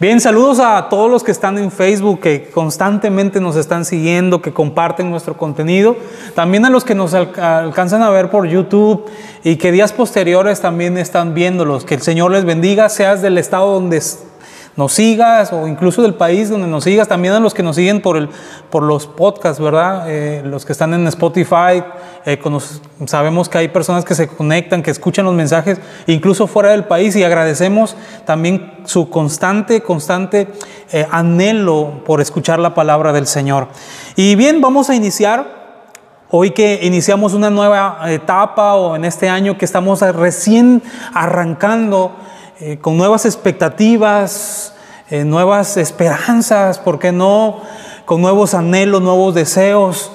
Bien, saludos a todos los que están en Facebook, que constantemente nos están siguiendo, que comparten nuestro contenido. También a los que nos alcanzan a ver por YouTube y que días posteriores también están viéndolos. Que el Señor les bendiga, seas del estado donde nos sigas o incluso del país donde nos sigas, también a los que nos siguen por, el, por los podcasts, ¿verdad? Eh, los que están en Spotify, eh, sabemos que hay personas que se conectan, que escuchan los mensajes, incluso fuera del país, y agradecemos también su constante, constante eh, anhelo por escuchar la palabra del Señor. Y bien, vamos a iniciar. Hoy que iniciamos una nueva etapa o en este año que estamos recién arrancando eh, con nuevas expectativas, eh, nuevas esperanzas, ¿por qué no? Con nuevos anhelos, nuevos deseos.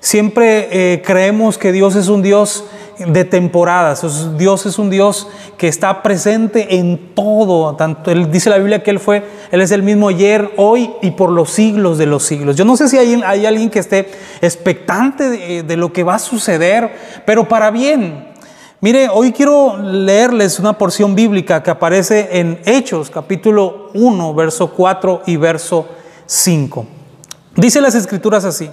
Siempre eh, creemos que Dios es un Dios de temporadas. Dios es un Dios que está presente en todo. Tanto él dice la Biblia que él fue, él es el mismo ayer, hoy y por los siglos de los siglos. Yo no sé si hay, alguien que esté expectante de, lo que va a suceder, pero para bien. Mire, hoy quiero leerles una porción bíblica que aparece en Hechos, capítulo 1, verso 4 y verso 5. Dice las escrituras así,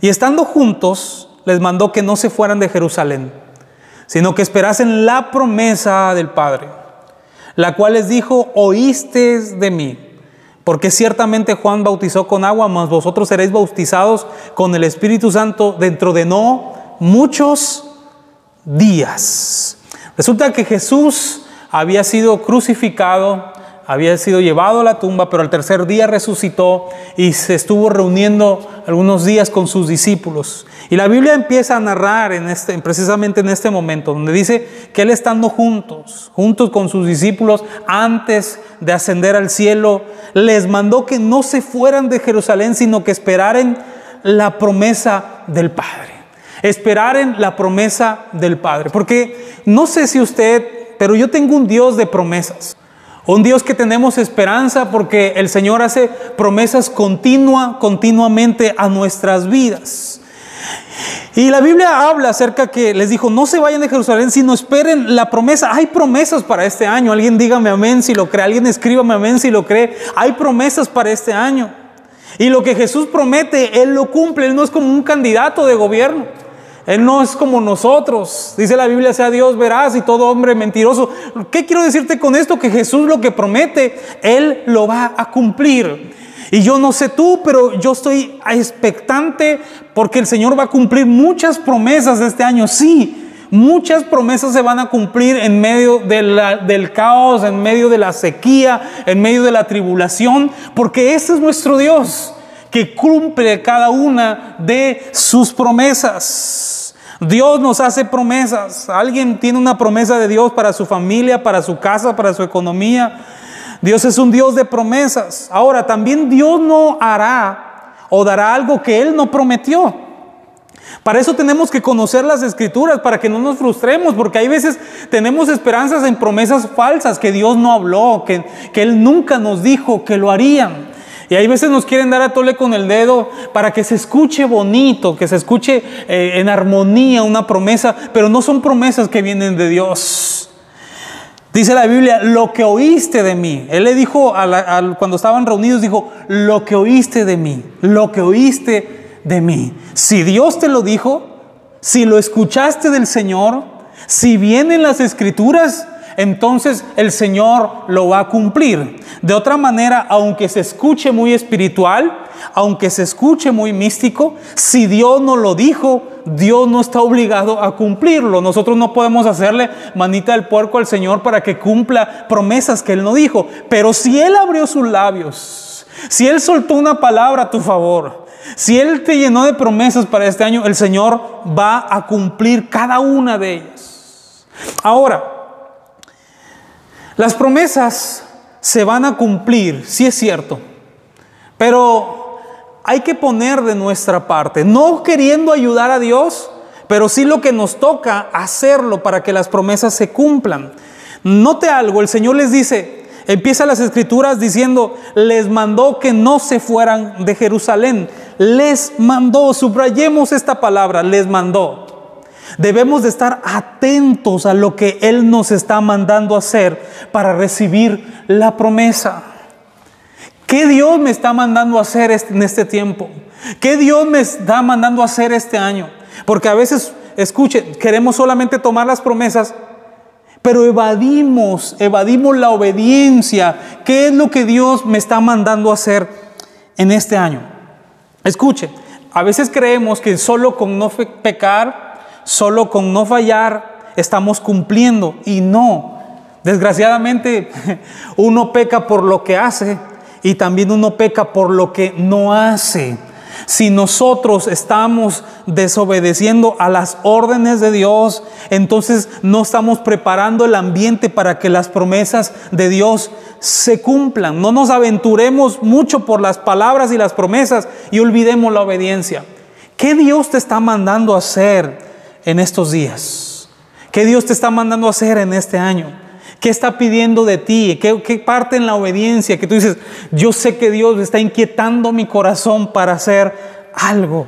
y estando juntos, les mandó que no se fueran de Jerusalén, sino que esperasen la promesa del Padre, la cual les dijo, oíste de mí, porque ciertamente Juan bautizó con agua, mas vosotros seréis bautizados con el Espíritu Santo dentro de no muchos días. Resulta que Jesús había sido crucificado, había sido llevado a la tumba, pero al tercer día resucitó y se estuvo reuniendo algunos días con sus discípulos. Y la Biblia empieza a narrar en este, precisamente en este momento, donde dice que Él estando juntos, juntos con sus discípulos, antes de ascender al cielo, les mandó que no se fueran de Jerusalén, sino que esperaran la promesa del Padre esperar en la promesa del Padre. Porque no sé si usted, pero yo tengo un Dios de promesas. Un Dios que tenemos esperanza porque el Señor hace promesas continua, continuamente a nuestras vidas. Y la Biblia habla acerca que les dijo, no se vayan de Jerusalén, sino esperen la promesa. Hay promesas para este año. Alguien dígame amén si lo cree. Alguien escríbame amén si lo cree. Hay promesas para este año. Y lo que Jesús promete, Él lo cumple. Él no es como un candidato de gobierno. Él no es como nosotros. Dice la Biblia, sea Dios veraz y todo hombre mentiroso. ¿Qué quiero decirte con esto? Que Jesús lo que promete, Él lo va a cumplir. Y yo no sé tú, pero yo estoy expectante porque el Señor va a cumplir muchas promesas este año. Sí, muchas promesas se van a cumplir en medio del caos, en medio de la sequía, en medio de la tribulación, porque ese es nuestro Dios que cumple cada una de sus promesas. Dios nos hace promesas. Alguien tiene una promesa de Dios para su familia, para su casa, para su economía. Dios es un Dios de promesas. Ahora, también Dios no hará o dará algo que Él no prometió. Para eso tenemos que conocer las escrituras, para que no nos frustremos, porque hay veces tenemos esperanzas en promesas falsas que Dios no habló, que, que Él nunca nos dijo que lo harían. Y hay veces nos quieren dar a tole con el dedo para que se escuche bonito, que se escuche eh, en armonía una promesa, pero no son promesas que vienen de Dios. Dice la Biblia, lo que oíste de mí. Él le dijo, cuando estaban reunidos, dijo, lo que oíste de mí, lo que oíste de mí. Si Dios te lo dijo, si lo escuchaste del Señor, si vienen las escrituras, entonces el Señor lo va a cumplir. De otra manera, aunque se escuche muy espiritual, aunque se escuche muy místico, si Dios no lo dijo, Dios no está obligado a cumplirlo. Nosotros no podemos hacerle manita del puerco al Señor para que cumpla promesas que Él no dijo. Pero si Él abrió sus labios, si Él soltó una palabra a tu favor, si Él te llenó de promesas para este año, el Señor va a cumplir cada una de ellas. Ahora, las promesas se van a cumplir, sí es cierto, pero hay que poner de nuestra parte, no queriendo ayudar a Dios, pero sí lo que nos toca hacerlo para que las promesas se cumplan. Note algo, el Señor les dice, empieza las escrituras diciendo, les mandó que no se fueran de Jerusalén, les mandó, subrayemos esta palabra, les mandó. Debemos de estar atentos a lo que Él nos está mandando hacer para recibir la promesa. ¿Qué Dios me está mandando hacer en este tiempo? ¿Qué Dios me está mandando hacer este año? Porque a veces, escuche, queremos solamente tomar las promesas, pero evadimos, evadimos la obediencia. ¿Qué es lo que Dios me está mandando hacer en este año? Escuche, a veces creemos que solo con no pecar, solo con no fallar, estamos cumpliendo y no. Desgraciadamente, uno peca por lo que hace y también uno peca por lo que no hace. Si nosotros estamos desobedeciendo a las órdenes de Dios, entonces no estamos preparando el ambiente para que las promesas de Dios se cumplan. No nos aventuremos mucho por las palabras y las promesas y olvidemos la obediencia. ¿Qué Dios te está mandando a hacer en estos días? ¿Qué Dios te está mandando a hacer en este año? ¿Qué está pidiendo de ti? ¿Qué, parte en la obediencia? Que tú dices, yo sé que Dios está inquietando mi corazón para hacer algo.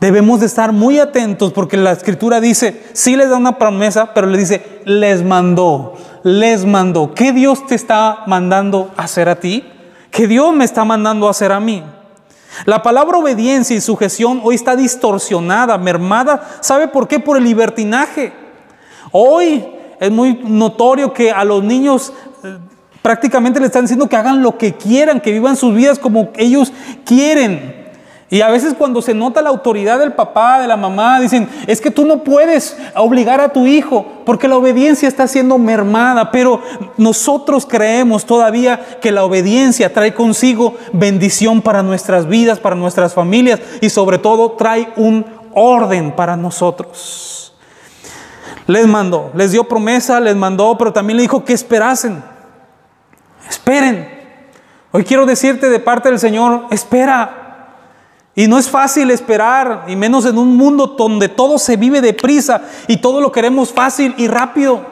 Debemos de estar muy atentos porque la escritura dice, sí les da una promesa, pero le dice, les mandó, les mandó. ¿Qué Dios te está mandando a hacer a ti? ¿Qué Dios me está mandando a hacer a mí? La palabra obediencia y sujeción hoy está distorsionada, mermada. ¿Sabe por qué? Por el libertinaje. Hoy es muy notorio que a los niños eh, prácticamente le están diciendo que hagan lo que quieran, que vivan sus vidas como ellos quieren. Y a veces cuando se nota la autoridad del papá, de la mamá, dicen, es que tú no puedes obligar a tu hijo porque la obediencia está siendo mermada, pero nosotros creemos todavía que la obediencia trae consigo bendición para nuestras vidas, para nuestras familias y sobre todo trae un orden para nosotros. Les mandó, les dio promesa, les mandó, pero también le dijo que esperasen. Esperen. Hoy quiero decirte de parte del Señor, espera. Y no es fácil esperar, y menos en un mundo donde todo se vive deprisa y todo lo queremos fácil y rápido.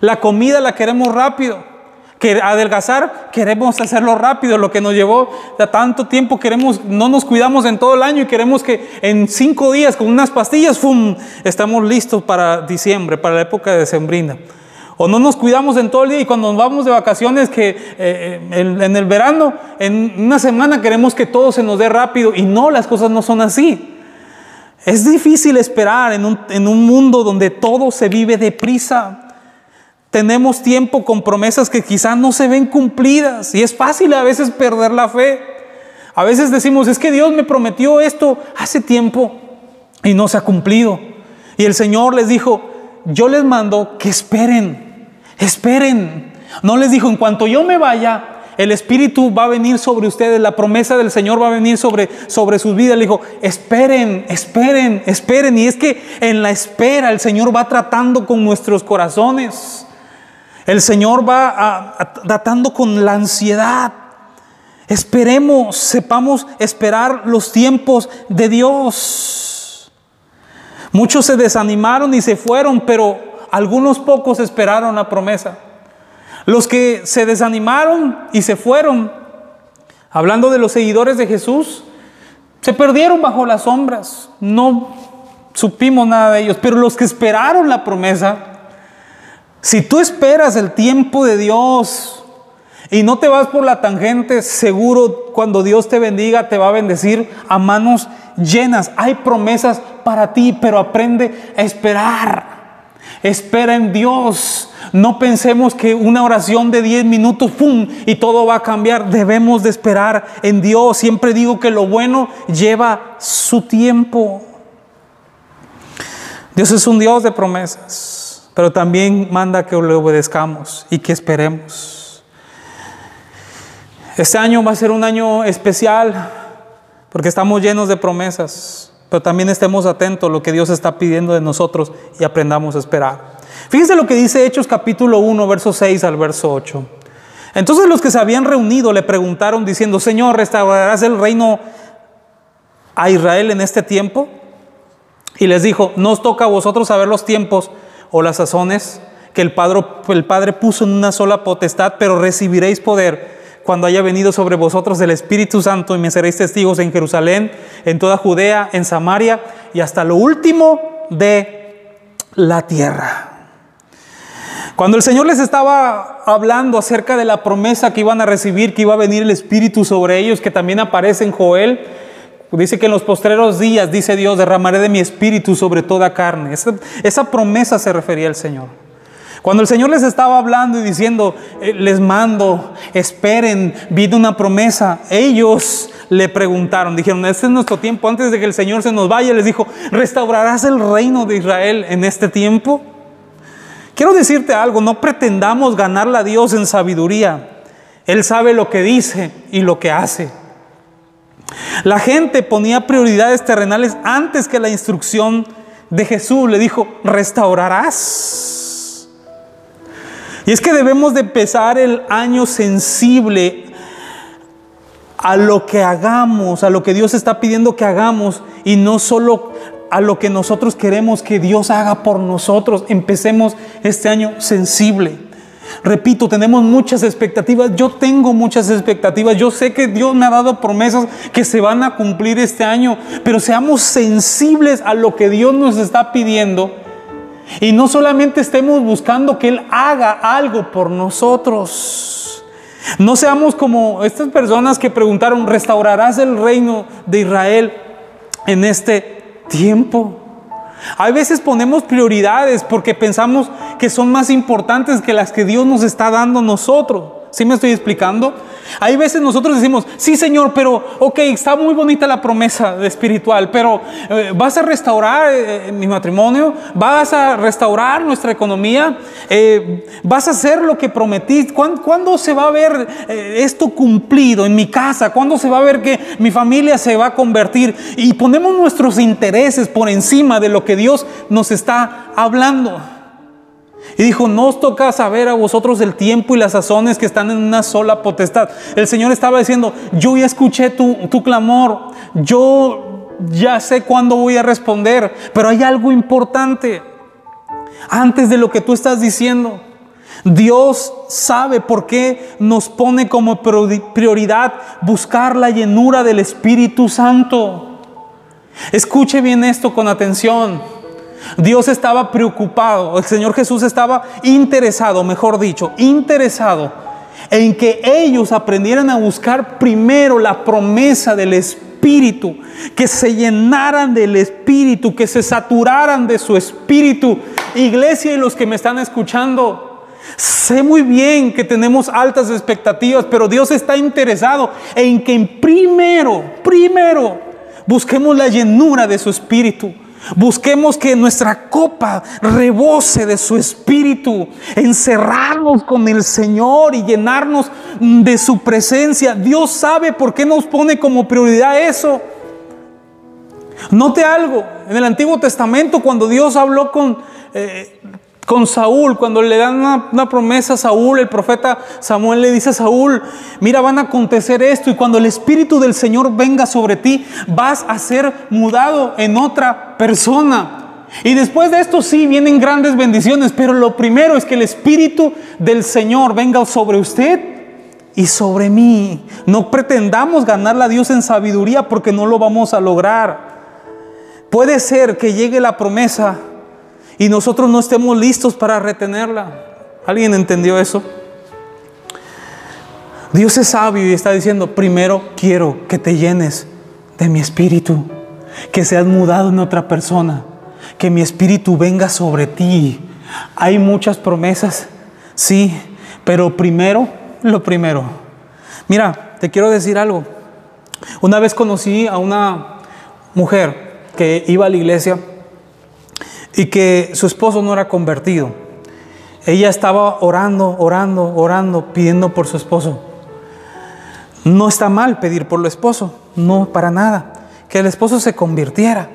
La comida la queremos rápido que adelgazar, queremos hacerlo rápido, lo que nos llevó tanto tiempo, queremos, no nos cuidamos en todo el año y queremos que en cinco días con unas pastillas, ¡fum!, estamos listos para diciembre, para la época de sembrina. O no nos cuidamos en todo el día y cuando nos vamos de vacaciones, que eh, eh, en, el verano, en una semana queremos que todo se nos dé rápido y no, las cosas no son así. Es difícil esperar en un, en un mundo donde todo se vive deprisa. Tenemos tiempo con promesas que quizás no se ven cumplidas y es fácil a veces perder la fe. A veces decimos, es que Dios me prometió esto hace tiempo y no se ha cumplido. Y el Señor les dijo, yo les mando que esperen, esperen. No les dijo, en cuanto yo me vaya, el Espíritu va a venir sobre ustedes, la promesa del Señor va a venir sobre, sobre sus vidas. Le dijo, esperen, esperen, esperen. Y es que en la espera el Señor va tratando con nuestros corazones. El Señor va tratando con la ansiedad. Esperemos, sepamos esperar los tiempos de Dios. Muchos se desanimaron y se fueron, pero algunos pocos esperaron la promesa. Los que se desanimaron y se fueron, hablando de los seguidores de Jesús, se perdieron bajo las sombras. No supimos nada de ellos, pero los que esperaron la promesa, si tú esperas el tiempo de Dios y no te vas por la tangente, seguro cuando Dios te bendiga te va a bendecir a manos llenas. Hay promesas para ti, pero aprende a esperar. Espera en Dios. No pensemos que una oración de 10 minutos, ¡pum! y todo va a cambiar. Debemos de esperar en Dios. Siempre digo que lo bueno lleva su tiempo. Dios es un Dios de promesas pero también manda que le obedezcamos y que esperemos. Este año va a ser un año especial porque estamos llenos de promesas, pero también estemos atentos a lo que Dios está pidiendo de nosotros y aprendamos a esperar. Fíjense lo que dice Hechos capítulo 1, verso 6 al verso 8. Entonces los que se habían reunido le preguntaron diciendo, Señor, ¿restaurarás el reino a Israel en este tiempo? Y les dijo, no os toca a vosotros saber los tiempos o las sazones que el padre, el padre puso en una sola potestad, pero recibiréis poder cuando haya venido sobre vosotros el Espíritu Santo y me seréis testigos en Jerusalén, en toda Judea, en Samaria y hasta lo último de la tierra. Cuando el Señor les estaba hablando acerca de la promesa que iban a recibir, que iba a venir el Espíritu sobre ellos, que también aparece en Joel, dice que en los postreros días, dice Dios, derramaré de mi Espíritu sobre toda carne. Esa, esa promesa se refería al Señor. Cuando el Señor les estaba hablando y diciendo, eh, les mando, esperen, viene una promesa, ellos le preguntaron, dijeron, este es nuestro tiempo, antes de que el Señor se nos vaya, les dijo, ¿restaurarás el reino de Israel en este tiempo? Quiero decirte algo, no pretendamos ganarle a Dios en sabiduría. Él sabe lo que dice y lo que hace. La gente ponía prioridades terrenales antes que la instrucción de Jesús. Le dijo, restaurarás. Y es que debemos de empezar el año sensible a lo que hagamos, a lo que Dios está pidiendo que hagamos y no solo a lo que nosotros queremos que Dios haga por nosotros. Empecemos este año sensible. Repito, tenemos muchas expectativas. Yo tengo muchas expectativas. Yo sé que Dios me ha dado promesas que se van a cumplir este año. Pero seamos sensibles a lo que Dios nos está pidiendo y no solamente estemos buscando que Él haga algo por nosotros. No seamos como estas personas que preguntaron, ¿restaurarás el reino de Israel en este tiempo? Hay veces ponemos prioridades porque pensamos que son más importantes que las que Dios nos está dando a nosotros. ¿Sí me estoy explicando? Hay veces nosotros decimos, sí Señor, pero ok, está muy bonita la promesa espiritual, pero eh, vas a restaurar eh, eh, mi matrimonio, vas a restaurar nuestra economía, vas a hacer lo que prometiste. ¿Cuándo, se va a ver esto cumplido en mi casa? ¿Cuándo se va a ver que mi familia se va a convertir? Y ponemos nuestros intereses por encima de lo que Dios nos está hablando. Y dijo, no os toca saber a vosotros el tiempo y las sazones que están en una sola potestad. El Señor estaba diciendo, yo ya escuché tu, tu clamor, yo ya sé cuándo voy a responder, pero hay algo importante antes de lo que tú estás diciendo. Dios sabe por qué nos pone como prioridad buscar la llenura del Espíritu Santo. Escuche bien esto con atención. Dios estaba preocupado, el Señor Jesús estaba interesado, mejor dicho, interesado en que ellos aprendieran a buscar primero la promesa del Espíritu, que se llenaran del Espíritu, que se saturaran de su Espíritu. Iglesia y los que me están escuchando, sé muy bien que tenemos altas expectativas, pero Dios está interesado en que primero, primero, busquemos la llenura de su Espíritu. Busquemos que nuestra copa rebose de su espíritu, encerrarnos con el Señor y llenarnos de su presencia. Dios sabe por qué nos pone como prioridad eso. Note algo, en el Antiguo Testamento cuando Dios habló con eh, con Saúl, cuando le dan una, promesa a Saúl, el profeta Samuel le dice a Saúl, mira, van a acontecer esto y cuando el Espíritu del Señor venga sobre ti, vas a ser mudado en otra persona. Y después de esto sí vienen grandes bendiciones, pero lo primero es que el Espíritu del Señor venga sobre usted y sobre mí. No pretendamos ganarle a Dios en sabiduría porque no lo vamos a lograr. Puede ser que llegue la promesa y nosotros no estemos listos para retenerla. ¿Alguien entendió eso? Dios es sabio y está diciendo, primero quiero que te llenes de mi espíritu, que seas mudado en otra persona, que mi espíritu venga sobre ti. Hay muchas promesas, sí, pero primero, lo primero. Mira, te quiero decir algo. Una vez conocí a una mujer que iba a la iglesia y que su esposo no era convertido. Ella estaba orando, orando, orando, pidiendo por su esposo. No está mal pedir por el esposo, no para nada. Que el esposo se convirtiera.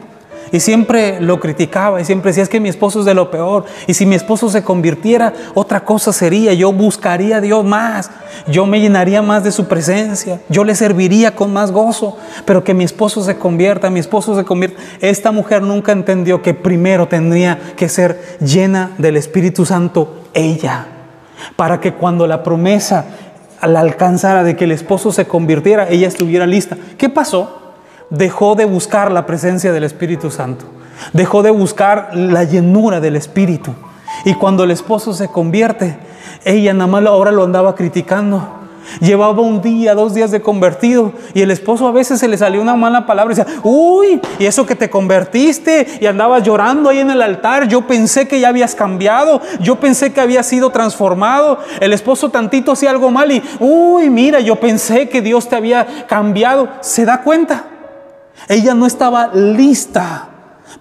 Y siempre lo criticaba y siempre decía, es que mi esposo es de lo peor. Y si mi esposo se convirtiera, otra cosa sería. Yo buscaría a Dios más. Yo me llenaría más de su presencia. Yo le serviría con más gozo. Pero que mi esposo se convierta, mi esposo se convierta. Esta mujer nunca entendió que primero tendría que ser llena del Espíritu Santo ella. Para que cuando la promesa la alcanzara de que el esposo se convirtiera, ella estuviera lista. ¿Qué pasó? Dejó de buscar la presencia del Espíritu Santo, dejó de buscar la llenura del Espíritu. Y cuando el esposo se convierte, ella nada más ahora lo andaba criticando. Llevaba un día, dos días de convertido y el esposo a veces se le salió una mala palabra y decía, uy, y eso que te convertiste y andabas llorando ahí en el altar, yo pensé que ya habías cambiado, yo pensé que habías sido transformado. El esposo tantito hacía algo mal y, uy, mira, yo pensé que Dios te había cambiado. ¿Se da cuenta? Ella no estaba lista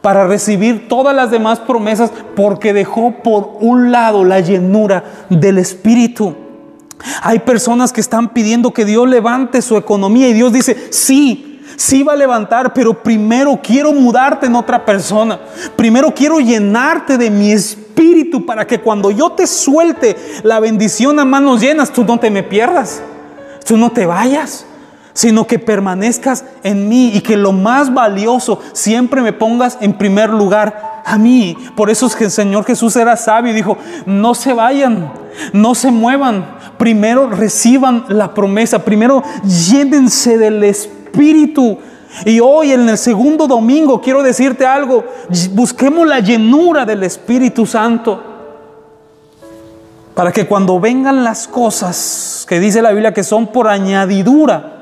para recibir todas las demás promesas porque dejó por un lado la llenura del Espíritu. Hay personas que están pidiendo que Dios levante su economía y Dios dice, sí, sí va a levantar, pero primero quiero mudarte en otra persona. Primero quiero llenarte de mi espíritu para que cuando yo te suelte la bendición a manos llenas, tú no te me pierdas, tú no te vayas sino que permanezcas en mí y que lo más valioso siempre me pongas en primer lugar a mí. Por eso es que el Señor Jesús era sabio y dijo, no se vayan, no se muevan, primero reciban la promesa, primero llénense del Espíritu. Y hoy en el segundo domingo quiero decirte algo, busquemos la llenura del Espíritu Santo. Para que cuando vengan las cosas que dice la Biblia que son por añadidura,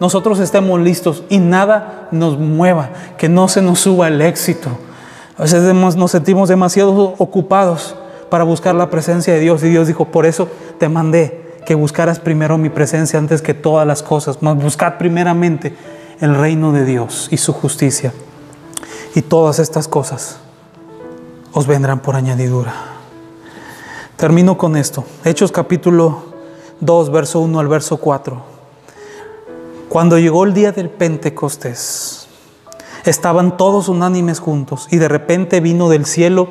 nosotros estemos listos y nada nos mueva, que no se nos suba el éxito. A veces nos sentimos demasiado ocupados para buscar la presencia de Dios y Dios dijo, por eso te mandé que buscaras primero mi presencia antes que todas las cosas. Buscad primeramente el reino de Dios y su justicia. Y todas estas cosas os vendrán por añadidura. Termino con esto. Hechos capítulo 2, verso 1 al verso 4. Cuando llegó el día del Pentecostés, estaban todos unánimes juntos y de repente vino del cielo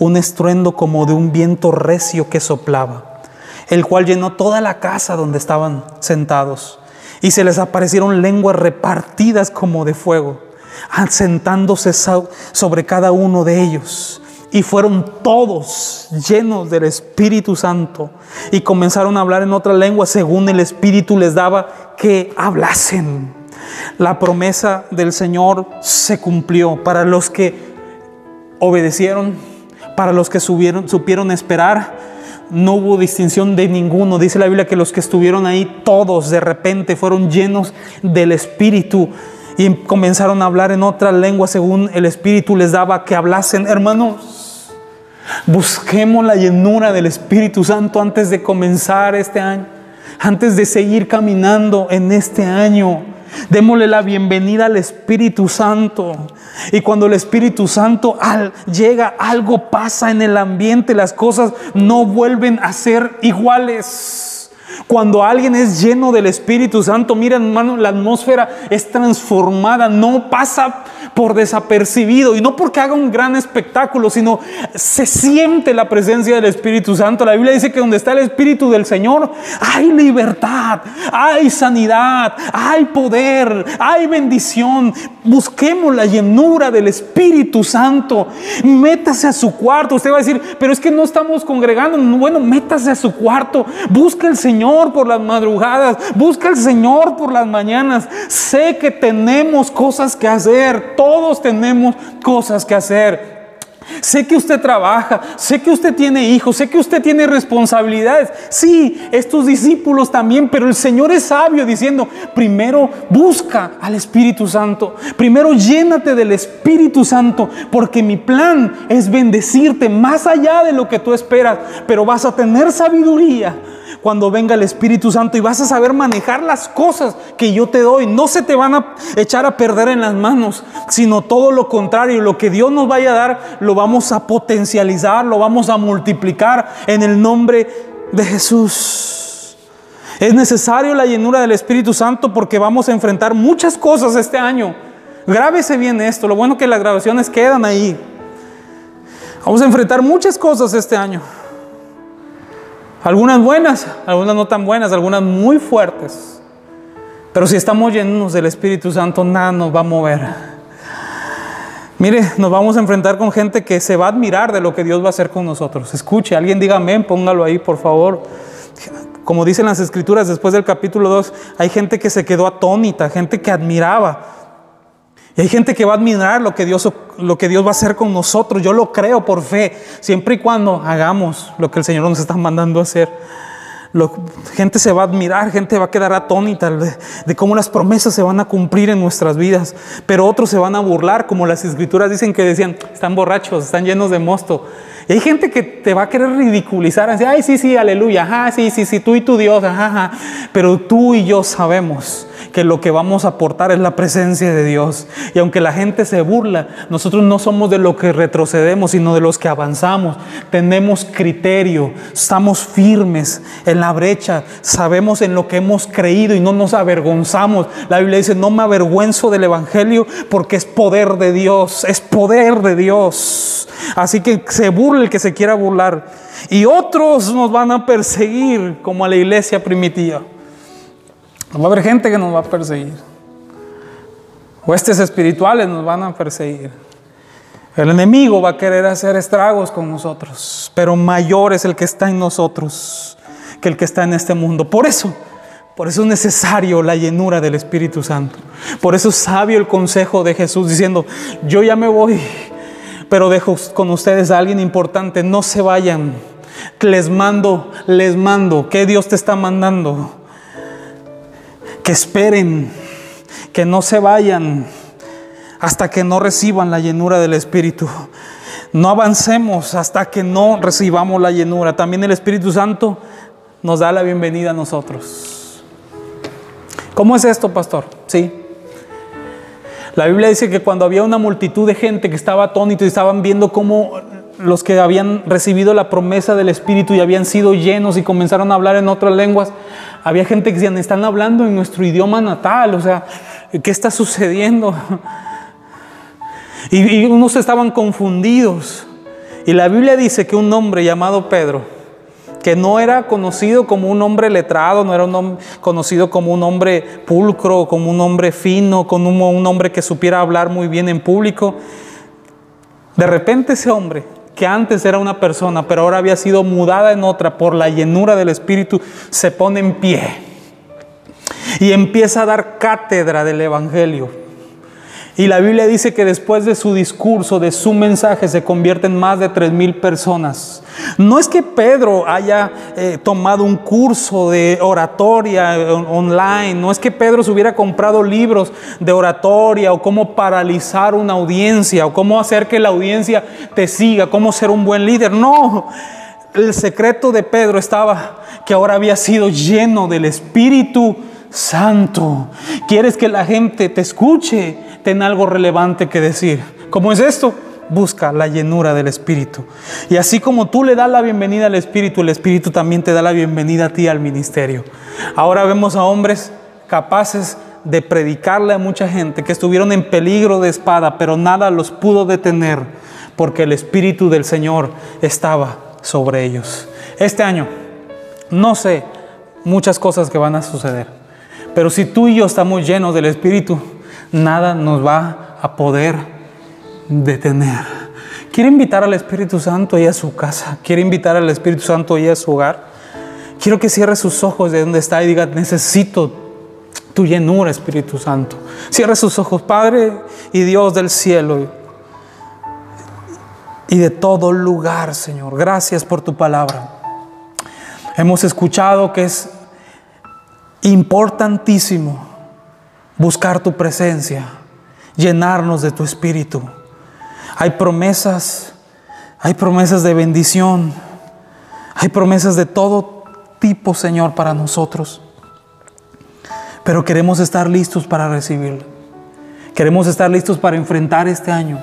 un estruendo como de un viento recio que soplaba, el cual llenó toda la casa donde estaban sentados. Y se les aparecieron lenguas repartidas como de fuego, asentándose sobre cada uno de ellos. Y fueron todos llenos del Espíritu Santo y comenzaron a hablar en otra lengua según el Espíritu les daba que hablasen. La promesa del Señor se cumplió para los que obedecieron, para los que subieron, supieron esperar. No hubo distinción de ninguno. Dice la Biblia que los que estuvieron ahí, todos de repente fueron llenos del Espíritu y comenzaron a hablar en otra lengua según el Espíritu les daba que hablasen. Hermanos, Busquemos la llenura del Espíritu Santo antes de comenzar este año, antes de seguir caminando en este año. Démosle la bienvenida al Espíritu Santo. Y cuando el Espíritu Santo llega, algo pasa en el ambiente, las cosas no vuelven a ser iguales. Cuando alguien es lleno del Espíritu Santo, mira hermano, la atmósfera es transformada, no pasa por desapercibido y no porque haga un gran espectáculo, sino se siente la presencia del Espíritu Santo. La Biblia dice que donde está el Espíritu del Señor hay libertad, hay sanidad, hay poder, hay bendición. Busquemos la llenura del Espíritu Santo. Métase a su cuarto. Usted va a decir, pero es que no estamos congregando. Bueno, métase a su cuarto. Busca al Señor por las madrugadas. Busca al Señor por las mañanas. Sé que tenemos cosas que hacer todos tenemos cosas que hacer. Sé que usted trabaja, sé que usted tiene hijos, sé que usted tiene responsabilidades. Sí, estos discípulos también, pero el Señor es sabio diciendo, primero busca al Espíritu Santo, primero llénate del Espíritu Santo, porque mi plan es bendecirte más allá de lo que tú esperas, pero vas a tener sabiduría cuando venga el Espíritu Santo y vas a saber manejar las cosas que yo te doy. No se te van a echar a perder en las manos, sino todo lo contrario. Lo que Dios nos vaya a dar, lo vamos a potencializar, lo vamos a multiplicar en el nombre de Jesús. Es necesario la llenura del Espíritu Santo porque vamos a enfrentar muchas cosas este año. Grábese bien esto. Lo bueno que las grabaciones quedan ahí. Vamos a enfrentar muchas cosas este año. Algunas buenas, algunas no tan buenas, algunas muy fuertes. Pero si estamos llenos del Espíritu Santo, nada nos va a mover. Mire, nos vamos a enfrentar con gente que se va a admirar de lo que Dios va a hacer con nosotros. Escuche, alguien diga amén, póngalo ahí, por favor. Como dicen las escrituras después del capítulo 2, hay gente que se quedó atónita, gente que admiraba. Y hay gente que va a admirar lo que, Dios, lo que Dios va a hacer con nosotros. Yo lo creo por fe, siempre y cuando hagamos lo que el Señor nos está mandando hacer. Lo, gente se va a admirar, gente va a quedar atónita de, cómo las promesas se van a cumplir en nuestras vidas. Pero otros se van a burlar, como las escrituras dicen que decían, están borrachos, están llenos de mosto. Y hay gente que te va a querer ridiculizar, decir, ay, sí, sí, aleluya, ajá, sí, sí, sí, tú y tu Dios, ajá, ajá. Pero tú y yo sabemos que lo que vamos a aportar es la presencia de Dios. Y aunque la gente se burla, nosotros no somos de los que retrocedemos, sino de los que avanzamos. Tenemos criterio, estamos firmes en la brecha, sabemos en lo que hemos creído y no nos avergonzamos. La Biblia dice, no me avergüenzo del Evangelio porque es poder de Dios, es poder de Dios. Así que se burla el que se quiera burlar. Y otros nos van a perseguir como a la iglesia primitiva. Va a haber gente que nos va a perseguir. Huestes espirituales nos van a perseguir. El enemigo va a querer hacer estragos con nosotros, pero mayor es el que está en nosotros que el que está en este mundo. Por eso, por eso es necesario la llenura del Espíritu Santo. Por eso es sabio el consejo de Jesús diciendo, yo ya me voy, pero dejo con ustedes a alguien importante, no se vayan. Les mando, les mando, ¿qué Dios te está mandando? que esperen, que no se vayan hasta que no reciban la llenura del Espíritu. No avancemos hasta que no recibamos la llenura. También el Espíritu Santo nos da la bienvenida a nosotros. ¿Cómo es esto, pastor? Sí. La Biblia dice que cuando había una multitud de gente que estaba atónito y estaban viendo cómo los que habían recibido la promesa del Espíritu y habían sido llenos y comenzaron a hablar en otras lenguas, había gente que decían, están hablando en nuestro idioma natal, o sea, ¿qué está sucediendo? Y, unos estaban confundidos. Y la Biblia dice que un hombre llamado Pedro, que no era conocido como un hombre letrado, no era un conocido como un hombre pulcro, como un hombre fino, como un hombre que supiera hablar muy bien en público. De repente ese hombre que antes era una persona, pero ahora había sido mudada en otra por la llenura del Espíritu, se pone en pie y empieza a dar cátedra del Evangelio. Y la Biblia dice que después de su discurso, de su mensaje, se convierten más de tres mil personas. No es que Pedro haya eh, tomado un curso de oratoria online, no es que Pedro se hubiera comprado libros de oratoria o cómo paralizar una audiencia o cómo hacer que la audiencia te siga, cómo ser un buen líder. No, el secreto de Pedro estaba que ahora había sido lleno del Espíritu Santo. ¿Quieres que la gente te escuche? ten algo relevante que decir. ¿Cómo es esto? Busca la llenura del Espíritu. Y así como tú le das la bienvenida al Espíritu, el Espíritu también te da la bienvenida a ti al ministerio. Ahora vemos a hombres capaces de predicarle a mucha gente que estuvieron en peligro de espada, pero nada los pudo detener porque el Espíritu del Señor estaba sobre ellos. Este año, no sé muchas cosas que van a suceder, pero si tú y yo estamos llenos del Espíritu, nada nos va a poder detener. Quiere invitar al Espíritu Santo a su casa. Quiere invitar al Espíritu Santo a su hogar. Quiero que cierre sus ojos de donde está y diga, necesito tu llenura, Espíritu Santo. Cierre sus ojos, Padre y Dios del cielo y de todo lugar, Señor. Gracias por tu palabra. Hemos escuchado que es importantísimo buscar tu presencia, llenarnos de tu espíritu. Hay promesas, hay promesas de bendición, hay promesas de todo tipo, Señor, para nosotros. Pero queremos estar listos para recibirlo. Queremos estar listos para enfrentar este año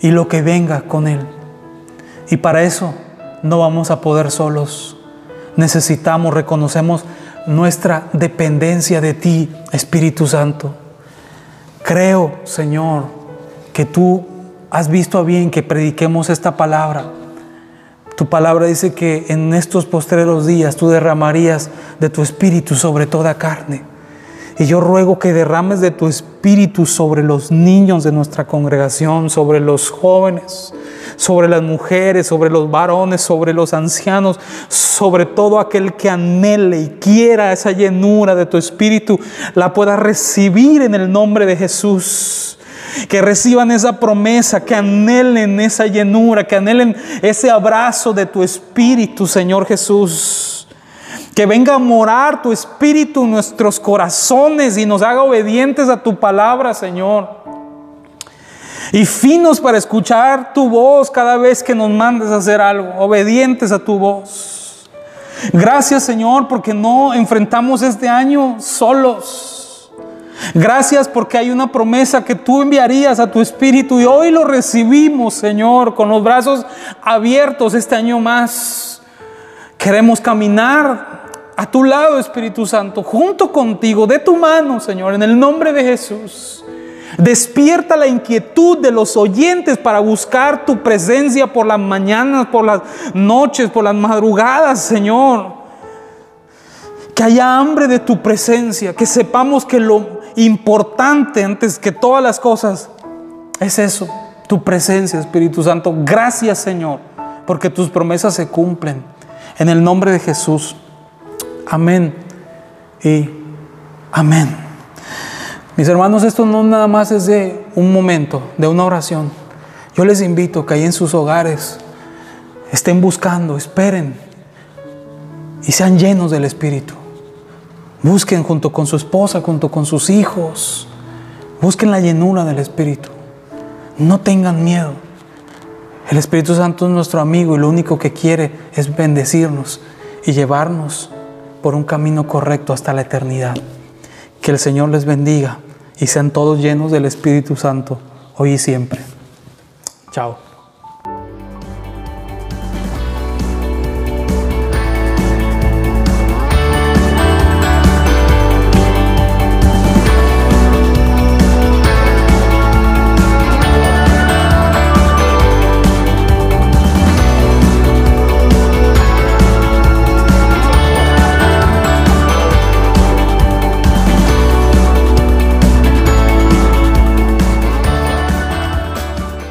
y lo que venga con él. Y para eso no vamos a poder solos. Necesitamos, reconocemos nuestra dependencia de ti, Espíritu Santo. Creo, Señor, que tú has visto a bien que prediquemos esta palabra. Tu palabra dice que en estos postreros días tú derramarías de tu espíritu sobre toda carne. Y yo ruego que derrames de tu espíritu sobre los niños de nuestra congregación, sobre los jóvenes, sobre las mujeres, sobre los varones, sobre los ancianos, sobre todo aquel que anhele y quiera esa llenura de tu espíritu, la pueda recibir en el nombre de Jesús. que reciban esa promesa, que anhelen esa llenura, que anhelen ese abrazo de tu Espíritu, Señor Jesús. Que venga a morar tu Espíritu en nuestros corazones y nos haga obedientes a tu palabra, Señor. Y finos para escuchar tu voz cada vez que nos mandes a hacer algo, obedientes a tu voz. Gracias, Señor, porque no enfrentamos este año solos Gracias porque hay una promesa que tú enviarías a tu espíritu y hoy lo recibimos, Señor, con los brazos abiertos este año más. Queremos caminar a tu lado, Espíritu Santo, junto contigo, de tu mano, Señor, en el nombre de Jesús. Despierta la inquietud de los oyentes para buscar tu presencia por las mañanas, por las noches, por las madrugadas, Señor. Que haya hambre de tu presencia, que sepamos que lo importante antes que todas las cosas es eso, tu presencia, Espíritu Santo. Gracias, Señor, porque tus promesas se cumplen. En el nombre de Jesús. Amén y amén. Mis hermanos, esto no nada más es de un momento, de una oración. Yo les invito que ahí en sus hogares estén buscando, esperen y sean llenos del Espíritu. Busquen junto con su esposa, junto con sus hijos. Busquen la llenura del Espíritu. No tengan miedo. El Espíritu Santo es nuestro amigo y lo único que quiere es bendecirnos y llevarnos por un camino correcto hasta la eternidad. Que el Señor les bendiga y sean todos llenos del Espíritu Santo hoy y siempre. Chao.